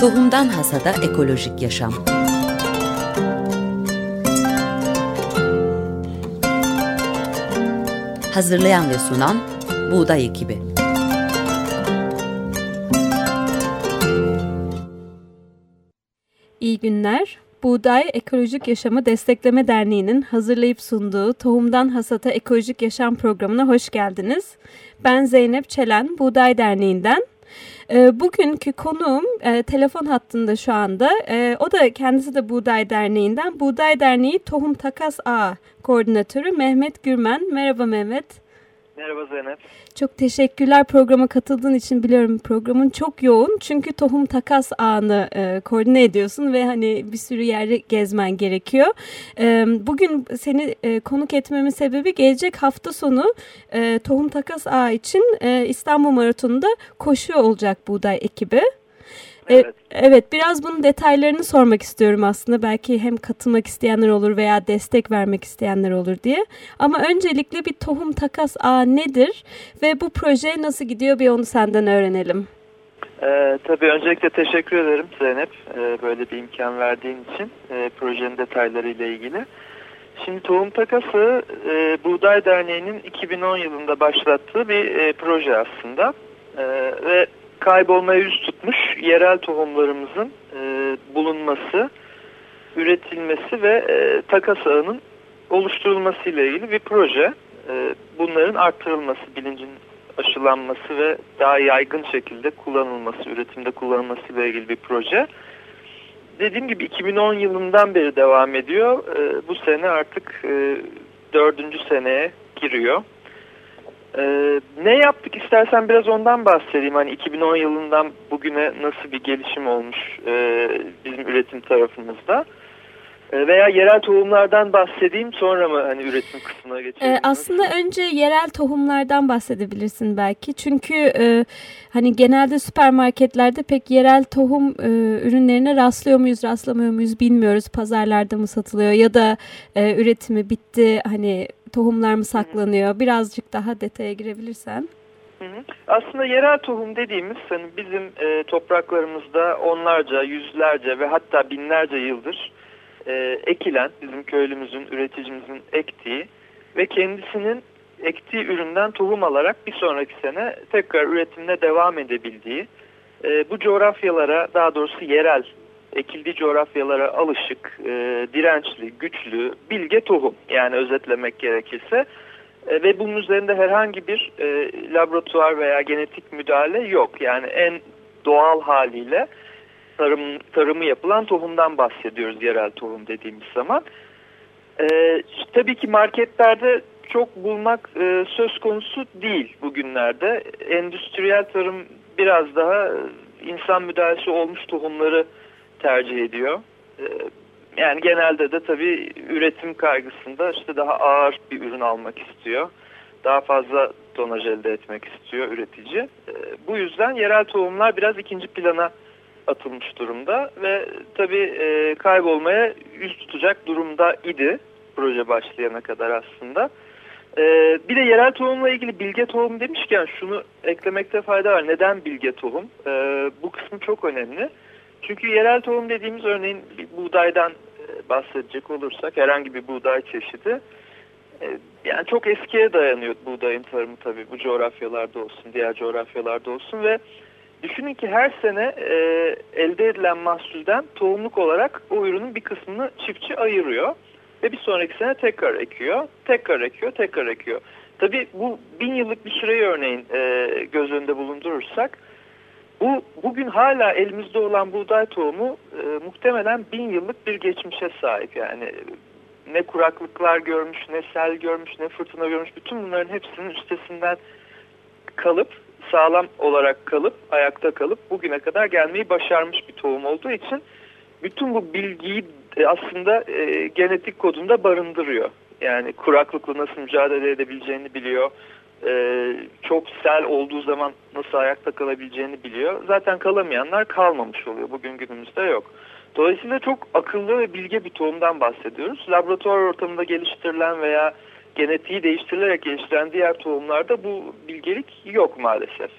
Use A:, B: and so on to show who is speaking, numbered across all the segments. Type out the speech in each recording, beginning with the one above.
A: Tohumdan Hasada Ekolojik Yaşam Hazırlayan ve sunan Buğday Ekibi
B: İyi günler. Buğday Ekolojik Yaşamı Destekleme Derneği'nin hazırlayıp sunduğu Tohumdan Hasata Ekolojik Yaşam programına hoş geldiniz. Ben Zeynep Çelen, Buğday Derneği'nden. E, bugünkü konuğum e, telefon hattında şu anda. E, o da kendisi de Buğday Derneği'nden. Buğday Derneği Tohum Takas A Koordinatörü Mehmet Gürmen. Merhaba Mehmet.
C: Merhaba Zeynep.
B: Çok teşekkürler programa katıldığın için biliyorum programın çok yoğun. Çünkü tohum takas ağını e, koordine ediyorsun ve hani bir sürü yerde gezmen gerekiyor. E, bugün seni e, konuk etmemin sebebi gelecek hafta sonu e, tohum takas ağı için e, İstanbul Maratonu'nda koşuyor olacak buğday ekibi.
C: E, evet.
B: Evet biraz bunun detaylarını sormak istiyorum aslında. Belki hem katılmak isteyenler olur veya destek vermek isteyenler olur diye. Ama öncelikle bir tohum takas ağı nedir ve bu proje nasıl gidiyor bir onu senden öğrenelim.
C: Ee, tabii öncelikle teşekkür ederim Zeynep ee, böyle bir imkan verdiğin için e, projenin detaylarıyla ilgili. Şimdi Tohum Takası e, Buğday Derneği'nin 2010 yılında başlattığı bir e, proje aslında. E, ve kaybolmaya yüz tutmuş yerel tohumlarımızın e, bulunması, üretilmesi ve e, takas ağının oluşturulması ile ilgili bir proje. E, bunların arttırılması, bilincin aşılanması ve daha yaygın şekilde kullanılması, üretimde kullanılması ile ilgili bir proje. Dediğim gibi 2010 yılından beri devam ediyor. E, bu sene artık e, dördüncü seneye giriyor. Ee, ne yaptık istersen biraz ondan bahsedeyim. Hani 2010 yılından bugüne nasıl bir gelişim olmuş e, bizim üretim tarafımızda. E, veya yerel tohumlardan bahsedeyim sonra mı hani üretim kısmına geçelim?
B: Ee, aslında önce yerel tohumlardan bahsedebilirsin belki. Çünkü e, hani genelde süpermarketlerde pek yerel tohum e, ürünlerine rastlıyor muyuz, rastlamıyor muyuz bilmiyoruz. Pazarlarda mı satılıyor ya da e, üretimi bitti hani tohumlar mı saklanıyor? Birazcık daha detaya girebilirsen.
C: Aslında yerel tohum dediğimiz hani bizim e, topraklarımızda onlarca, yüzlerce ve hatta binlerce yıldır e, ekilen bizim köylümüzün, üreticimizin ektiği ve kendisinin ektiği üründen tohum alarak bir sonraki sene tekrar üretimine devam edebildiği e, bu coğrafyalara daha doğrusu yerel ekildiği coğrafyalara alışık, e, dirençli, güçlü, bilge tohum yani özetlemek gerekirse e, ve bunun üzerinde herhangi bir e, laboratuvar veya genetik müdahale yok. Yani en doğal haliyle tarım tarımı yapılan tohumdan bahsediyoruz yerel tohum dediğimiz zaman. E, tabii ki marketlerde çok bulmak e, söz konusu değil bugünlerde. Endüstriyel tarım biraz daha e, insan müdahalesi olmuş tohumları tercih ediyor. Ee, yani genelde de tabii üretim kaygısında işte daha ağır bir ürün almak istiyor. Daha fazla tonaj elde etmek istiyor üretici. Ee, bu yüzden yerel tohumlar biraz ikinci plana atılmış durumda ve tabii e, kaybolmaya yüz tutacak durumda idi proje başlayana kadar aslında. Ee, bir de yerel tohumla ilgili bilge tohum demişken şunu eklemekte fayda var. Neden bilge tohum? bu kısmı çok önemli. Çünkü yerel tohum dediğimiz örneğin bir buğdaydan e, bahsedecek olursak herhangi bir buğday çeşidi e, yani çok eskiye dayanıyor buğdayın tarımı tabii bu coğrafyalarda olsun diğer coğrafyalarda olsun ve düşünün ki her sene e, elde edilen mahsulden tohumluk olarak o ürünün bir kısmını çiftçi ayırıyor ve bir sonraki sene tekrar ekiyor tekrar ekiyor tekrar ekiyor. Tabii bu bin yıllık bir süreyi örneğin göz önünde bulundurursak bu bugün hala elimizde olan buğday tohumu e, muhtemelen bin yıllık bir geçmişe sahip. Yani ne kuraklıklar görmüş, ne sel görmüş, ne fırtına görmüş. Bütün bunların hepsinin üstesinden kalıp, sağlam olarak kalıp, ayakta kalıp bugüne kadar gelmeyi başarmış bir tohum olduğu için bütün bu bilgiyi e, aslında e, genetik kodunda barındırıyor. Yani kuraklıkla nasıl mücadele edebileceğini biliyor e, çok sel olduğu zaman nasıl ayakta kalabileceğini biliyor. Zaten kalamayanlar kalmamış oluyor. Bugün günümüzde yok. Dolayısıyla çok akıllı ve bilge bir tohumdan bahsediyoruz. Laboratuvar ortamında geliştirilen veya genetiği değiştirilerek geliştirilen diğer tohumlarda bu bilgelik yok maalesef.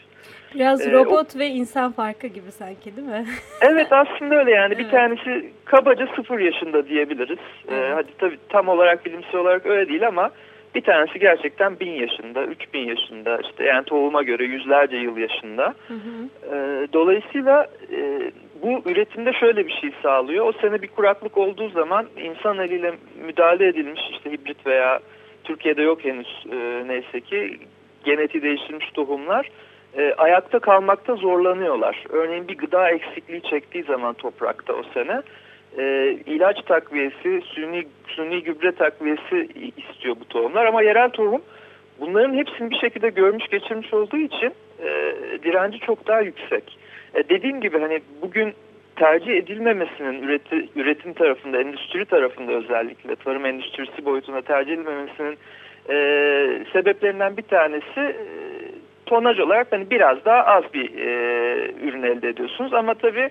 B: Biraz ee, robot o... ve insan farkı gibi sanki değil mi?
C: evet aslında öyle yani. Evet. Bir tanesi kabaca sıfır yaşında diyebiliriz. Ee, evet. Hadi tabii tam olarak bilimsel olarak öyle değil ama bir tanesi gerçekten bin yaşında, üç bin yaşında işte yani tohuma göre yüzlerce yıl yaşında. Hı hı. Ee, dolayısıyla e, bu üretimde şöyle bir şey sağlıyor. O sene bir kuraklık olduğu zaman insan eliyle müdahale edilmiş işte hibrit veya Türkiye'de yok henüz e, neyse ki geneti değiştirilmiş tohumlar e, ayakta kalmakta zorlanıyorlar. Örneğin bir gıda eksikliği çektiği zaman toprakta o sene e, ilaç takviyesi, suni, suni gübre takviyesi istiyor bu tohumlar ama yerel tohum bunların hepsini bir şekilde görmüş geçirmiş olduğu için e, direnci çok daha yüksek. E, dediğim gibi hani bugün tercih edilmemesinin üreti, üretim tarafında, endüstri tarafında özellikle tarım endüstrisi boyutunda tercih edilmemesinin e, sebeplerinden bir tanesi e, tonaj olarak hani biraz daha az bir e, ürün elde ediyorsunuz ama tabii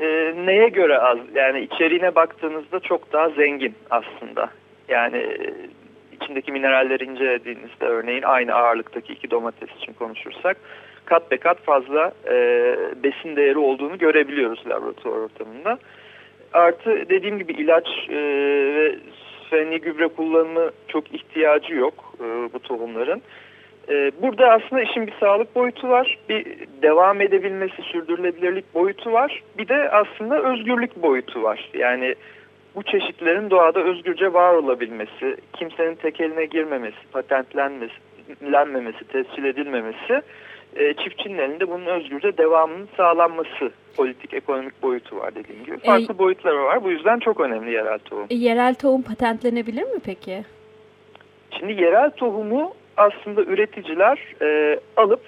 C: e, neye göre az yani içeriğine baktığınızda çok daha zengin aslında yani e, içindeki mineralleri incelediğinizde örneğin aynı ağırlıktaki iki domates için konuşursak kat be kat fazla e, besin değeri olduğunu görebiliyoruz laboratuvar ortamında. Artı dediğim gibi ilaç e, ve fenli gübre kullanımı çok ihtiyacı yok e, bu tohumların. E, burada aslında işin bir sağlık boyutu var, bir devam edebilmesi, sürdürülebilirlik boyutu var, bir de aslında özgürlük boyutu var. Yani bu çeşitlerin doğada özgürce var olabilmesi, kimsenin tek eline girmemesi, patentlenmemesi, tescil edilmemesi e, çiftçinin elinde bunun özgürce devamının sağlanması politik, ekonomik boyutu var dediğim gibi. Farklı e, boyutları var. Bu yüzden çok önemli yerel tohum.
B: E, yerel tohum patentlenebilir mi peki?
C: Şimdi yerel tohumu aslında üreticiler e, alıp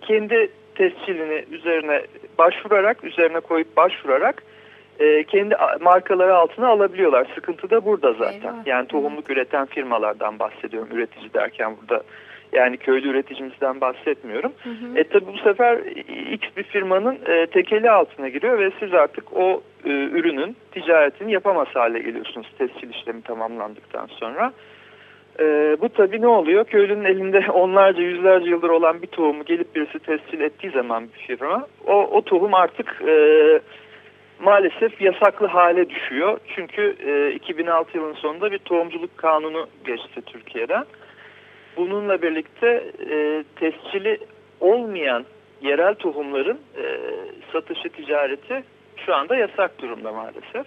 C: kendi tescilini üzerine başvurarak, üzerine koyup başvurarak e, kendi markaları altına alabiliyorlar. Sıkıntı da burada zaten. Eyvah. Yani tohumluk üreten firmalardan bahsediyorum. Üretici derken burada yani köylü üreticimizden bahsetmiyorum. Hı hı. E tabi bu sefer X bir firmanın e, tekeli altına giriyor ve siz artık o e, ürünün ticaretini yapamaz hale geliyorsunuz tescil işlemi tamamlandıktan sonra. E, bu tabi ne oluyor? Köylünün elinde onlarca yüzlerce yıldır olan bir tohumu gelip birisi tescil ettiği zaman bir firma o, o tohum artık e, maalesef yasaklı hale düşüyor. Çünkü e, 2006 yılının sonunda bir tohumculuk kanunu geçti Türkiye'den bununla birlikte e, tescili olmayan yerel tohumların e, satışı ticareti şu anda yasak durumda maalesef.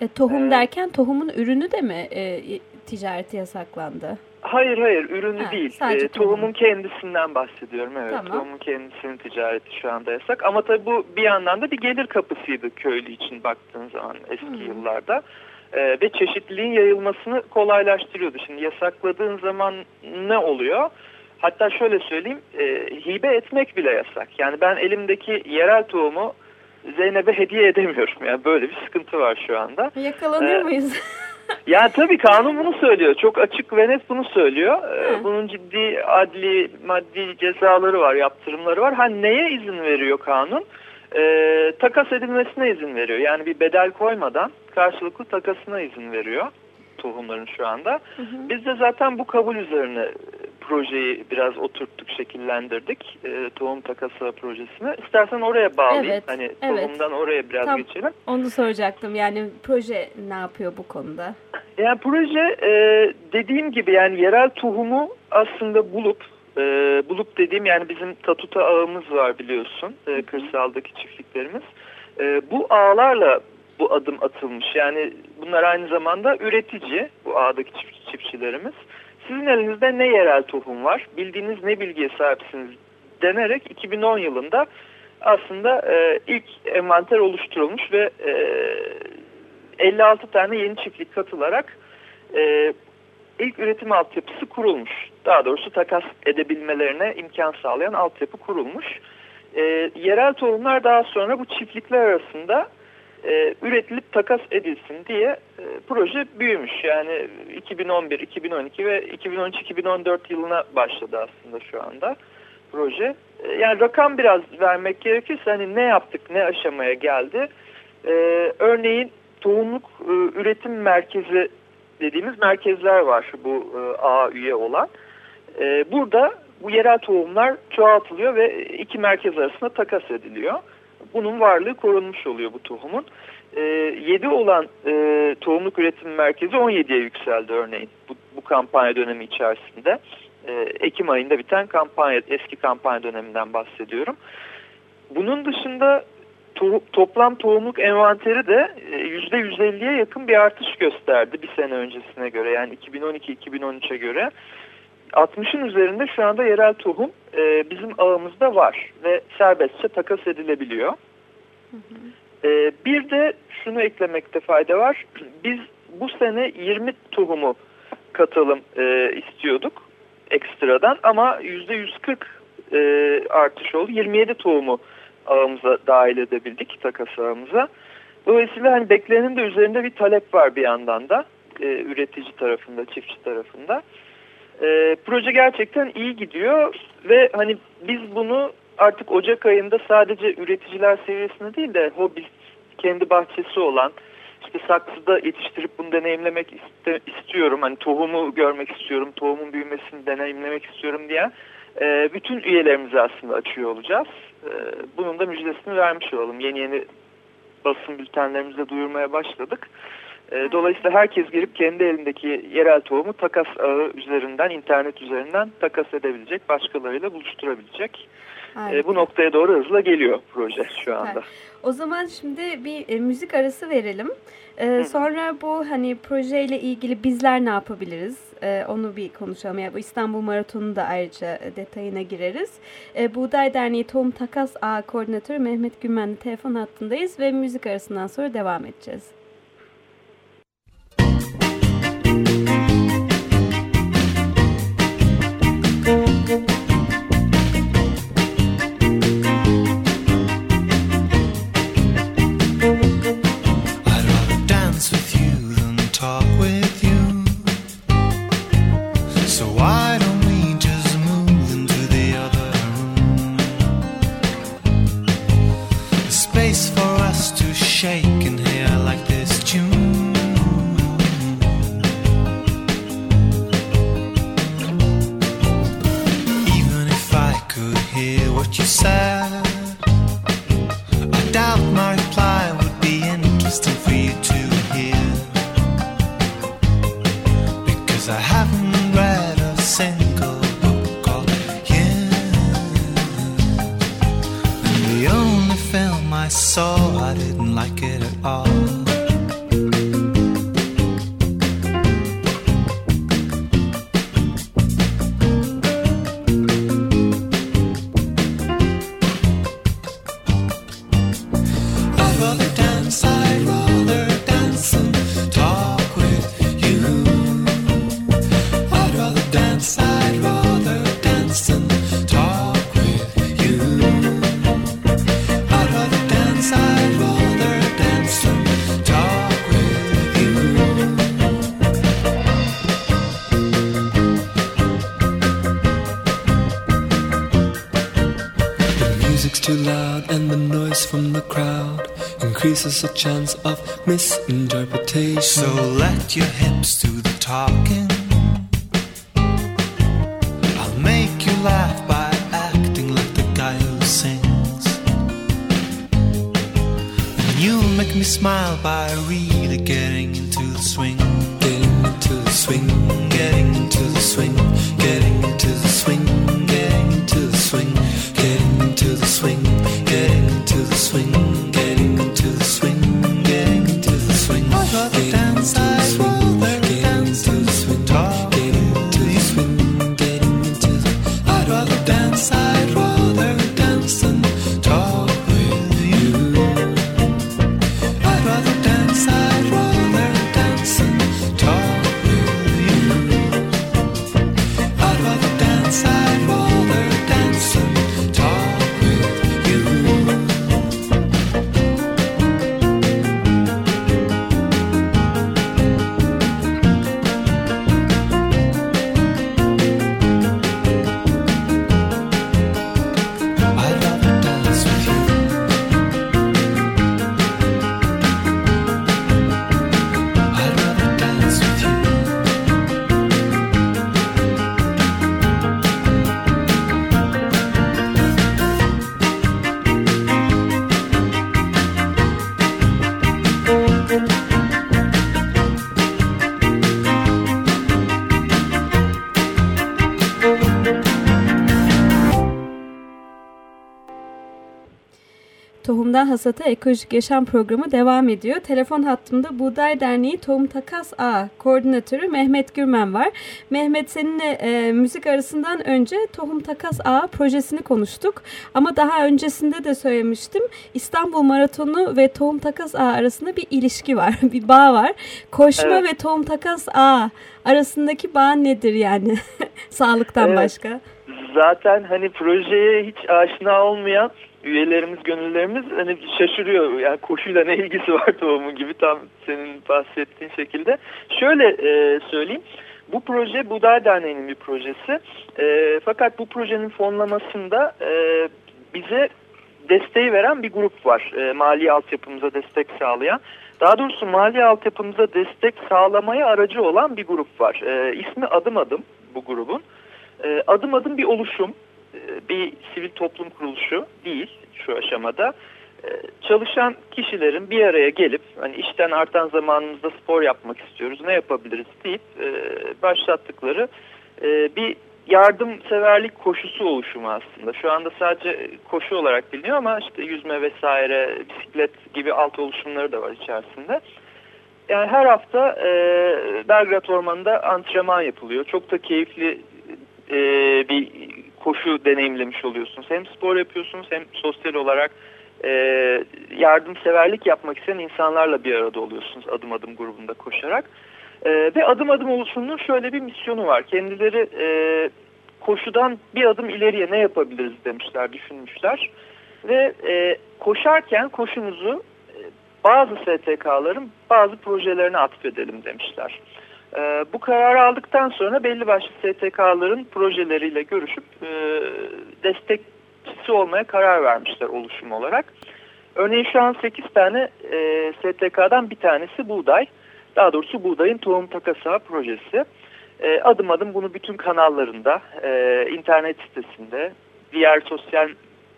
B: E, tohum ee, derken tohumun ürünü de mi e, ticareti yasaklandı?
C: Hayır hayır ürünü ha, değil. E, tohumun kendisinden bahsediyorum. Evet tamam. tohumun kendisinin ticareti şu anda yasak. Ama tabii bu bir yandan da bir gelir kapısıydı köylü için baktığın zaman eski hmm. yıllarda e, ve çeşitliliğin yayılmasını kolaylaştırıyordu. Şimdi yasakladığın zaman ne oluyor? Hatta şöyle söyleyeyim, e, hibe etmek bile yasak. Yani ben elimdeki yerel tohumu Zeynep'e hediye edemiyorum. Yani böyle bir sıkıntı var şu anda.
B: Yakalanıyor ee, muyuz?
C: yani tabii kanun bunu söylüyor. Çok açık ve net bunu söylüyor. Ee, bunun ciddi adli, maddi cezaları var, yaptırımları var. Ha neye izin veriyor kanun? Ee, takas edilmesine izin veriyor. Yani bir bedel koymadan karşılıklı takasına izin veriyor tohumların şu anda. Hı hı. Biz de zaten bu kabul üzerine e, projeyi biraz oturttuk, şekillendirdik. E, tohum takası projesini. İstersen oraya bağlayayım. Evet, hani evet. tohumdan oraya biraz Tam geçelim.
B: Onu soracaktım. Yani proje ne yapıyor bu konuda?
C: Yani proje e, dediğim gibi yani yerel tohumu aslında bulup e, bulup dediğim yani bizim tatuta ağımız var biliyorsun. E, kırsaldaki çiftliklerimiz. E, bu ağlarla bu adım atılmış. Yani bunlar aynı zamanda üretici bu ağdaki çift, çiftçilerimiz. Sizin elinizde ne yerel tohum var? Bildiğiniz ne bilgiye sahipsiniz denerek 2010 yılında aslında e, ilk envanter oluşturulmuş ve e, 56 tane yeni çiftlik katılarak e, ilk üretim altyapısı kurulmuş. Daha doğrusu takas edebilmelerine imkan sağlayan altyapı kurulmuş. E, yerel tohumlar daha sonra bu çiftlikler arasında e, üretilip takas edilsin diye e, proje büyümüş. Yani 2011, 2012 ve 2013-2014 yılına başladı aslında şu anda proje. E, yani rakam biraz vermek gerekirse hani ne yaptık, ne aşamaya geldi. E, örneğin tohumluk e, üretim merkezi dediğimiz merkezler var bu e, A üye olan. E, burada bu yerel tohumlar çoğaltılıyor ve iki merkez arasında takas ediliyor. Bunun varlığı korunmuş oluyor bu tohumun. E, 7 olan e, tohumluk üretim merkezi 17'ye yükseldi örneğin bu, bu kampanya dönemi içerisinde. E, Ekim ayında biten kampanya, eski kampanya döneminden bahsediyorum. Bunun dışında to toplam tohumluk envanteri de %150'ye yakın bir artış gösterdi bir sene öncesine göre yani 2012-2013'e göre. 60'ın üzerinde şu anda yerel tohum e, bizim ağımızda var ve serbestçe takas edilebiliyor. Hı hı. E, bir de şunu eklemekte fayda var. Biz bu sene 20 tohumu katalım e, istiyorduk ekstradan ama %140 e, artış oldu. 27 tohumu ağımıza dahil edebildik takas ağımıza. Dolayısıyla hani beklenenin de üzerinde bir talep var bir yandan da e, üretici tarafında, çiftçi tarafında. E, proje gerçekten iyi gidiyor ve hani biz bunu artık Ocak ayında sadece üreticiler seviyesinde değil de hobi kendi bahçesi olan işte saksıda yetiştirip bunu deneyimlemek iste, istiyorum. Hani tohumu görmek istiyorum, tohumun büyümesini deneyimlemek istiyorum diye e, bütün üyelerimizi aslında açıyor olacağız. E, bunun da müjdesini vermiş olalım. Yeni yeni basın bültenlerimizde duyurmaya başladık. E, dolayısıyla herkes girip kendi elindeki yerel tohumu takas ağı üzerinden, internet üzerinden takas edebilecek, başkalarıyla buluşturabilecek. E, bu noktaya doğru hızla geliyor proje şu anda.
B: O zaman şimdi bir e, müzik arası verelim. E, sonra bu hani projeyle ilgili bizler ne yapabiliriz? E, onu bir konuşalım. Yani bu İstanbul Maratonu da ayrıca detayına gireriz. E, Buğday Derneği Tohum Takas Ağı Koordinatörü Mehmet Gümmen'le telefon hattındayız ve müzik arasından sonra devam edeceğiz.
D: Increases a chance of misinterpretation. So let your hips do the talking. I'll make you laugh by acting like the guy who sings. And you'll make me smile by really getting
B: Tohumdan Hasata Ekolojik Yaşam Programı devam ediyor. Telefon hattımda Buğday Derneği Tohum Takas A Koordinatörü Mehmet Gürmen var. Mehmet seninle e, müzik arasından önce Tohum Takas A projesini konuştuk. Ama daha öncesinde de söylemiştim. İstanbul Maratonu ve Tohum Takas A arasında bir ilişki var, bir bağ var. Koşma evet. ve Tohum Takas A arasındaki bağ nedir yani sağlıktan evet. başka?
C: Zaten hani projeye hiç aşina olmayan üyelerimiz, gönüllerimiz hani şaşırıyor. Yani koşuyla ne ilgisi var tohumun gibi tam senin bahsettiğin şekilde. Şöyle e, söyleyeyim. Bu proje Buğday Derneği'nin bir projesi. E, fakat bu projenin fonlamasında e, bize desteği veren bir grup var. E, mali altyapımıza destek sağlayan. Daha doğrusu mali altyapımıza destek sağlamaya aracı olan bir grup var. E, ismi Adım Adım bu grubun. E, adım adım bir oluşum. E, bir sivil toplum kuruluşu değil şu aşamada. E, çalışan kişilerin bir araya gelip hani işten artan zamanımızda spor yapmak istiyoruz ne yapabiliriz deyip e, başlattıkları bir yardımseverlik koşusu oluşumu aslında. Şu anda sadece koşu olarak biliniyor ama işte yüzme vesaire, bisiklet gibi alt oluşumları da var içerisinde. Yani her hafta e, Belgrad Ormanı'nda antrenman yapılıyor. Çok da keyifli e, bir koşu deneyimlemiş oluyorsunuz. Hem spor yapıyorsunuz hem sosyal olarak e, yardımseverlik yapmak isteyen insanlarla bir arada oluyorsunuz adım adım grubunda koşarak. E, ve adım adım oluşumunun şöyle bir misyonu var. Kendileri e, koşudan bir adım ileriye ne yapabiliriz demişler, düşünmüşler. Ve e, koşarken koşumuzu e, bazı STK'ların bazı projelerine atfedelim demişler. E, bu kararı aldıktan sonra belli başlı STK'ların projeleriyle görüşüp e, destekçisi olmaya karar vermişler oluşum olarak. Örneğin şu an 8 tane e, STK'dan bir tanesi buğday. Daha doğrusu buğdayın tohum takası projesi. E, adım adım bunu bütün kanallarında, e, internet sitesinde, diğer sosyal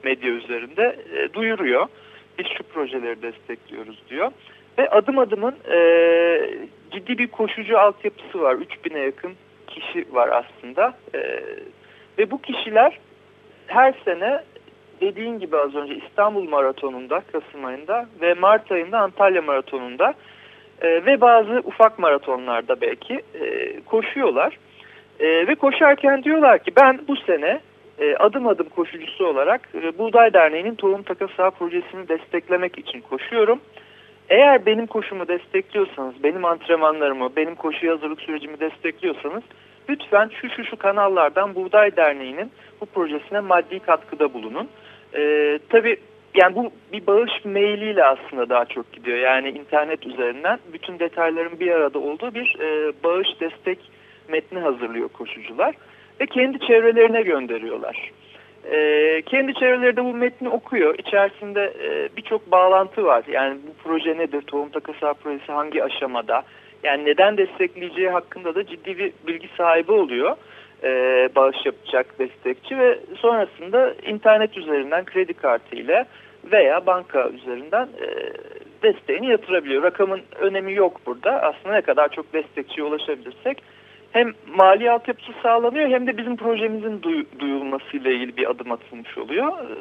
C: medya üzerinde e, duyuruyor. Biz şu projeleri destekliyoruz diyor. Ve adım adımın e, ciddi bir koşucu altyapısı var. 3000'e yakın kişi var aslında. E, ve bu kişiler her sene dediğin gibi az önce İstanbul Maratonu'nda Kasım ayında ve Mart ayında Antalya Maratonu'nda e, ve bazı ufak maratonlarda belki e, koşuyorlar. Ve koşarken diyorlar ki ben bu sene e, adım adım koşucusu olarak e, Buğday Derneği'nin Tohum Takas Sağ projesini desteklemek için koşuyorum. Eğer benim koşumu destekliyorsanız, benim antrenmanlarımı, benim koşu hazırlık sürecimi destekliyorsanız lütfen şu şu şu kanallardan Buğday Derneği'nin bu projesine maddi katkıda bulunun. Ee, tabii yani bu bir bağış mailiyle aslında daha çok gidiyor. Yani internet üzerinden bütün detayların bir arada olduğu bir e, bağış destek metni hazırlıyor koşucular ve kendi çevrelerine gönderiyorlar. E, kendi çevreleri bu metni okuyor. İçerisinde e, birçok bağlantı var. Yani bu proje nedir? Tohum takası projesi hangi aşamada? Yani neden destekleyeceği hakkında da ciddi bir bilgi sahibi oluyor. E, bağış yapacak destekçi ve sonrasında internet üzerinden kredi kartı ile veya banka üzerinden e, desteğini yatırabiliyor. Rakamın önemi yok burada. Aslında ne kadar çok destekçiye ulaşabilirsek hem mali altyapısı sağlanıyor hem de bizim projemizin duy, duyulmasıyla ilgili bir adım atılmış oluyor. Ee,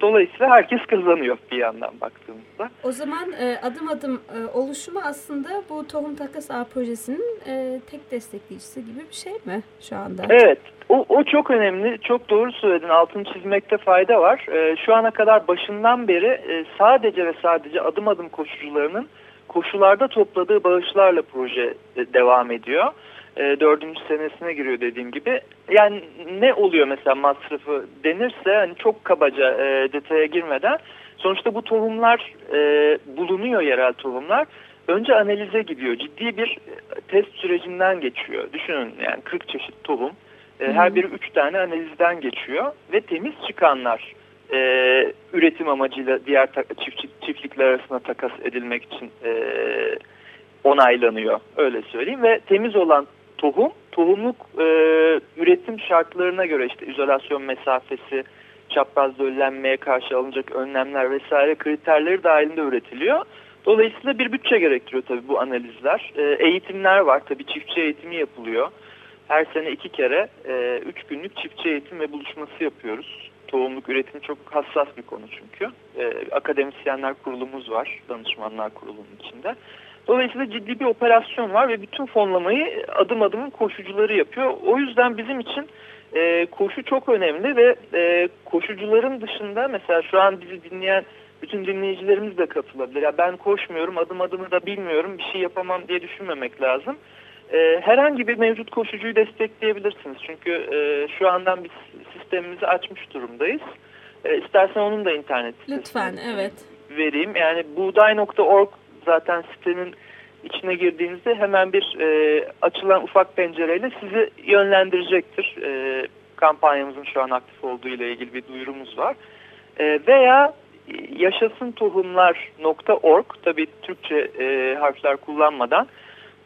C: dolayısıyla herkes kazanıyor bir yandan baktığımızda.
B: O zaman e, adım adım e, oluşumu aslında bu Tohum Takas A projesinin e, tek destekleyicisi gibi bir şey mi şu anda?
C: Evet. O, o çok önemli. Çok doğru söyledin. Altını çizmekte fayda var. Şu ana kadar başından beri sadece ve sadece adım adım koşucularının koşularda topladığı bağışlarla proje devam ediyor e, dördüncü senesine giriyor dediğim gibi. Yani ne oluyor mesela masrafı denirse hani çok kabaca e, detaya girmeden sonuçta bu tohumlar e, bulunuyor yerel tohumlar. Önce analize gidiyor. Ciddi bir test sürecinden geçiyor. Düşünün yani 40 çeşit tohum. E, her biri 3 tane analizden geçiyor ve temiz çıkanlar e, üretim amacıyla diğer çift, çiftlikler arasında takas edilmek için e, onaylanıyor öyle söyleyeyim ve temiz olan tohum, tohumluk e, üretim şartlarına göre işte izolasyon mesafesi, çapraz döllenmeye karşı alınacak önlemler vesaire kriterleri dahilinde üretiliyor. Dolayısıyla bir bütçe gerektiriyor tabii bu analizler. E, eğitimler var tabii çiftçi eğitimi yapılıyor. Her sene iki kere e, üç günlük çiftçi eğitim ve buluşması yapıyoruz. tohumluk üretimi çok hassas bir konu çünkü. E, akademisyenler kurulumuz var, danışmanlar kurulumunun içinde. Dolayısıyla ciddi bir operasyon var ve bütün fonlamayı adım adım koşucuları yapıyor. O yüzden bizim için e, koşu çok önemli ve e, koşucuların dışında mesela şu an bizi dinleyen bütün dinleyicilerimiz de katılabilir. Ya ben koşmuyorum, adım adımı da bilmiyorum, bir şey yapamam diye düşünmemek lazım. E, herhangi bir mevcut koşucuyu destekleyebilirsiniz. Çünkü e, şu andan biz sistemimizi açmış durumdayız. E, istersen onun da internet
B: Lütfen, evet.
C: vereyim. Yani buğday.org zaten sitenin içine girdiğinizde hemen bir e, açılan ufak pencereyle sizi yönlendirecektir. E, kampanyamızın şu an aktif olduğu ile ilgili bir duyurumuz var. E, veya yaşasıntohumlar.org tabi Türkçe e, harfler kullanmadan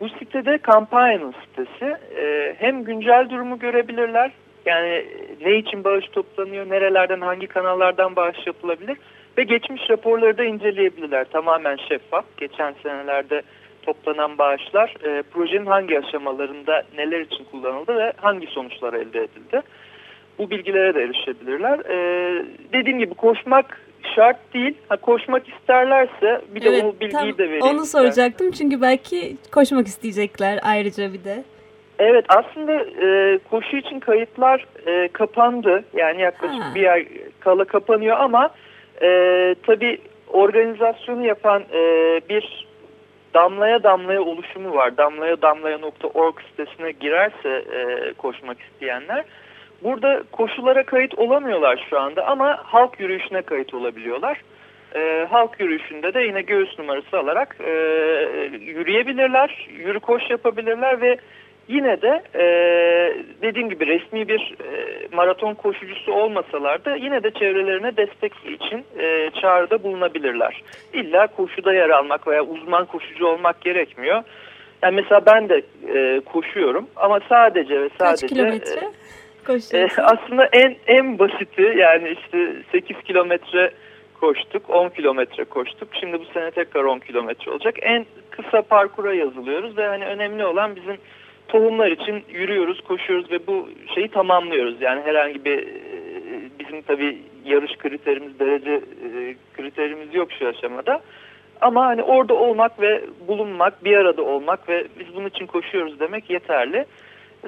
C: bu sitede kampanyanın sitesi. E, hem güncel durumu görebilirler. Yani ne için bağış toplanıyor, nerelerden, hangi kanallardan bağış yapılabilir ve geçmiş raporları da inceleyebilirler. Tamamen şeffaf. Geçen senelerde toplanan bağışlar e, projenin hangi aşamalarında neler için kullanıldı ve hangi sonuçlar elde edildi. Bu bilgilere de erişebilirler. E, dediğim gibi koşmak şart değil. Ha, koşmak isterlerse bir evet, de o bilgiyi de vereyim.
B: Onu soracaktım çünkü belki koşmak isteyecekler ayrıca bir de.
C: Evet aslında e, koşu için kayıtlar e, kapandı. Yani yaklaşık ha. bir ay kala kapanıyor ama e, tabii organizasyonu yapan e, bir damlaya damlaya oluşumu var. Damlaya damlaya.org sitesine girerse e, koşmak isteyenler burada koşulara kayıt olamıyorlar şu anda ama halk yürüyüşüne kayıt olabiliyorlar. E, halk yürüyüşünde de yine göğüs numarası alarak e, yürüyebilirler, yürü koş yapabilirler ve yine de e, dediğim gibi resmi bir e, maraton koşucusu olmasalar da yine de çevrelerine destek için e, çağrıda bulunabilirler. İlla koşuda yer almak veya uzman koşucu olmak gerekmiyor. Yani mesela ben de e, koşuyorum ama sadece ve sadece...
B: Kaç kilometre
C: e, aslında en en basiti yani işte 8 kilometre koştuk, 10 kilometre koştuk. Şimdi bu sene tekrar 10 kilometre olacak. En kısa parkura yazılıyoruz ve hani önemli olan bizim tohumlar için yürüyoruz, koşuyoruz ve bu şeyi tamamlıyoruz. Yani herhangi bir e, bizim tabii yarış kriterimiz, derece e, kriterimiz yok şu aşamada. Ama hani orada olmak ve bulunmak, bir arada olmak ve biz bunun için koşuyoruz demek yeterli.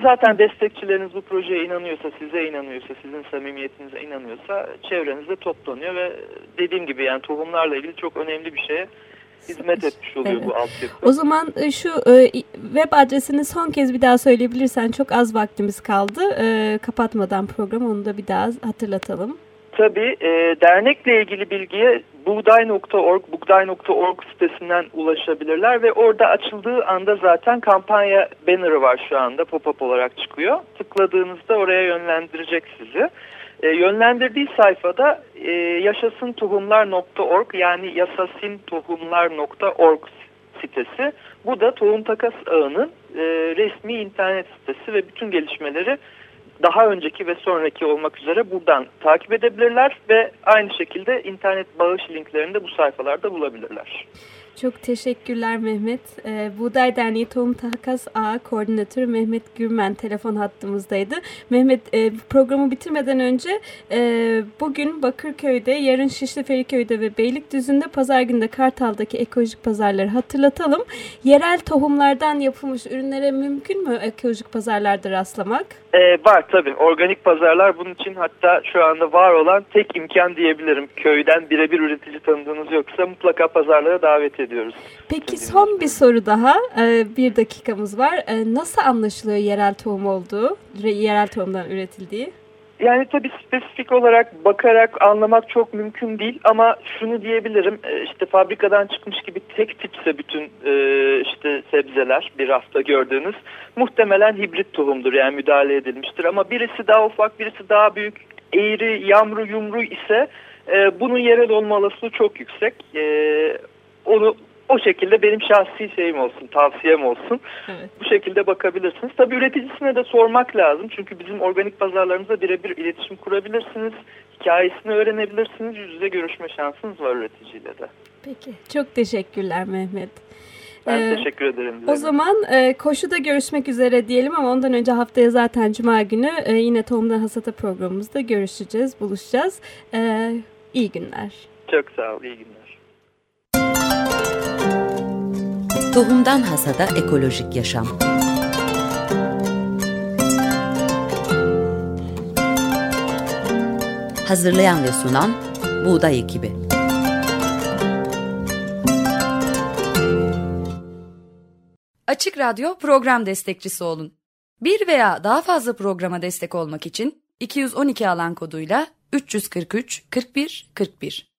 C: Zaten destekçileriniz bu projeye inanıyorsa, size inanıyorsa, sizin samimiyetinize inanıyorsa çevrenizde toplanıyor ve dediğim gibi yani tohumlarla ilgili çok önemli bir şeye hizmet etmiş oluyor evet. bu altyapı.
B: O zaman e, şu e, web adresini son kez bir daha söyleyebilirsen çok az vaktimiz kaldı. E, kapatmadan program onu da bir daha hatırlatalım.
C: Tabii e, dernekle ilgili bilgiye buğday.org, buğday.org sitesinden ulaşabilirler ve orada açıldığı anda zaten kampanya banner'ı var şu anda pop-up olarak çıkıyor. Tıkladığınızda oraya yönlendirecek sizi. E, yönlendirdiği sayfada e, yaşasıntohumlar.org yani yasasintohumlar.org sitesi. Bu da tohum takas ağının e, resmi internet sitesi ve bütün gelişmeleri daha önceki ve sonraki olmak üzere buradan takip edebilirler ve aynı şekilde internet bağış linklerini de bu sayfalarda bulabilirler.
B: Çok teşekkürler Mehmet. Ee, Buğday Derneği Tohum Takas Ağı Koordinatörü Mehmet Gürmen telefon hattımızdaydı. Mehmet e, programı bitirmeden önce e, bugün Bakırköy'de, yarın Şişli Feriköy'de ve Beylikdüzü'nde pazar günde Kartal'daki ekolojik pazarları hatırlatalım. Yerel tohumlardan yapılmış ürünlere mümkün mü ekolojik pazarlarda rastlamak?
C: Ee, var tabii. Organik pazarlar bunun için hatta şu anda var olan tek imkan diyebilirim. Köyden birebir üretici tanıdığınız yoksa mutlaka pazarlara davet ediyoruz.
B: Peki son bir soru daha. Ee, bir dakikamız var. Ee, nasıl anlaşılıyor yerel tohum olduğu, yerel tohumdan üretildiği?
C: Yani tabii spesifik olarak bakarak anlamak çok mümkün değil ama şunu diyebilirim e, işte fabrikadan çıkmış gibi tek tipse bütün e, işte sebzeler bir hafta gördüğünüz muhtemelen hibrit tohumdur yani müdahale edilmiştir ama birisi daha ufak birisi daha büyük eğri yamru yumru ise e, bunun yerel olma olasılığı çok yüksek onu o şekilde benim şahsi şeyim olsun, tavsiyem olsun. Evet. Bu şekilde bakabilirsiniz. Tabii üreticisine de sormak lazım. Çünkü bizim organik pazarlarımızda birebir iletişim kurabilirsiniz. Hikayesini öğrenebilirsiniz. Yüz yüze görüşme şansınız var üreticiyle de.
B: Peki. Çok teşekkürler Mehmet.
C: Ben
B: Ee,
C: teşekkür ederim.
B: O zaman e, koşuda görüşmek üzere diyelim ama ondan önce haftaya zaten Cuma günü e, yine Tohumdan Hasata programımızda görüşeceğiz, buluşacağız. E, iyi günler.
C: Çok sağ ol. iyi günler.
A: Tohumdan Hasada Ekolojik Yaşam. Hazırlayan ve sunan Buğday Ekibi.
E: Açık Radyo program destekçisi olun. Bir veya daha fazla programa destek olmak için 212 alan koduyla 343 41 41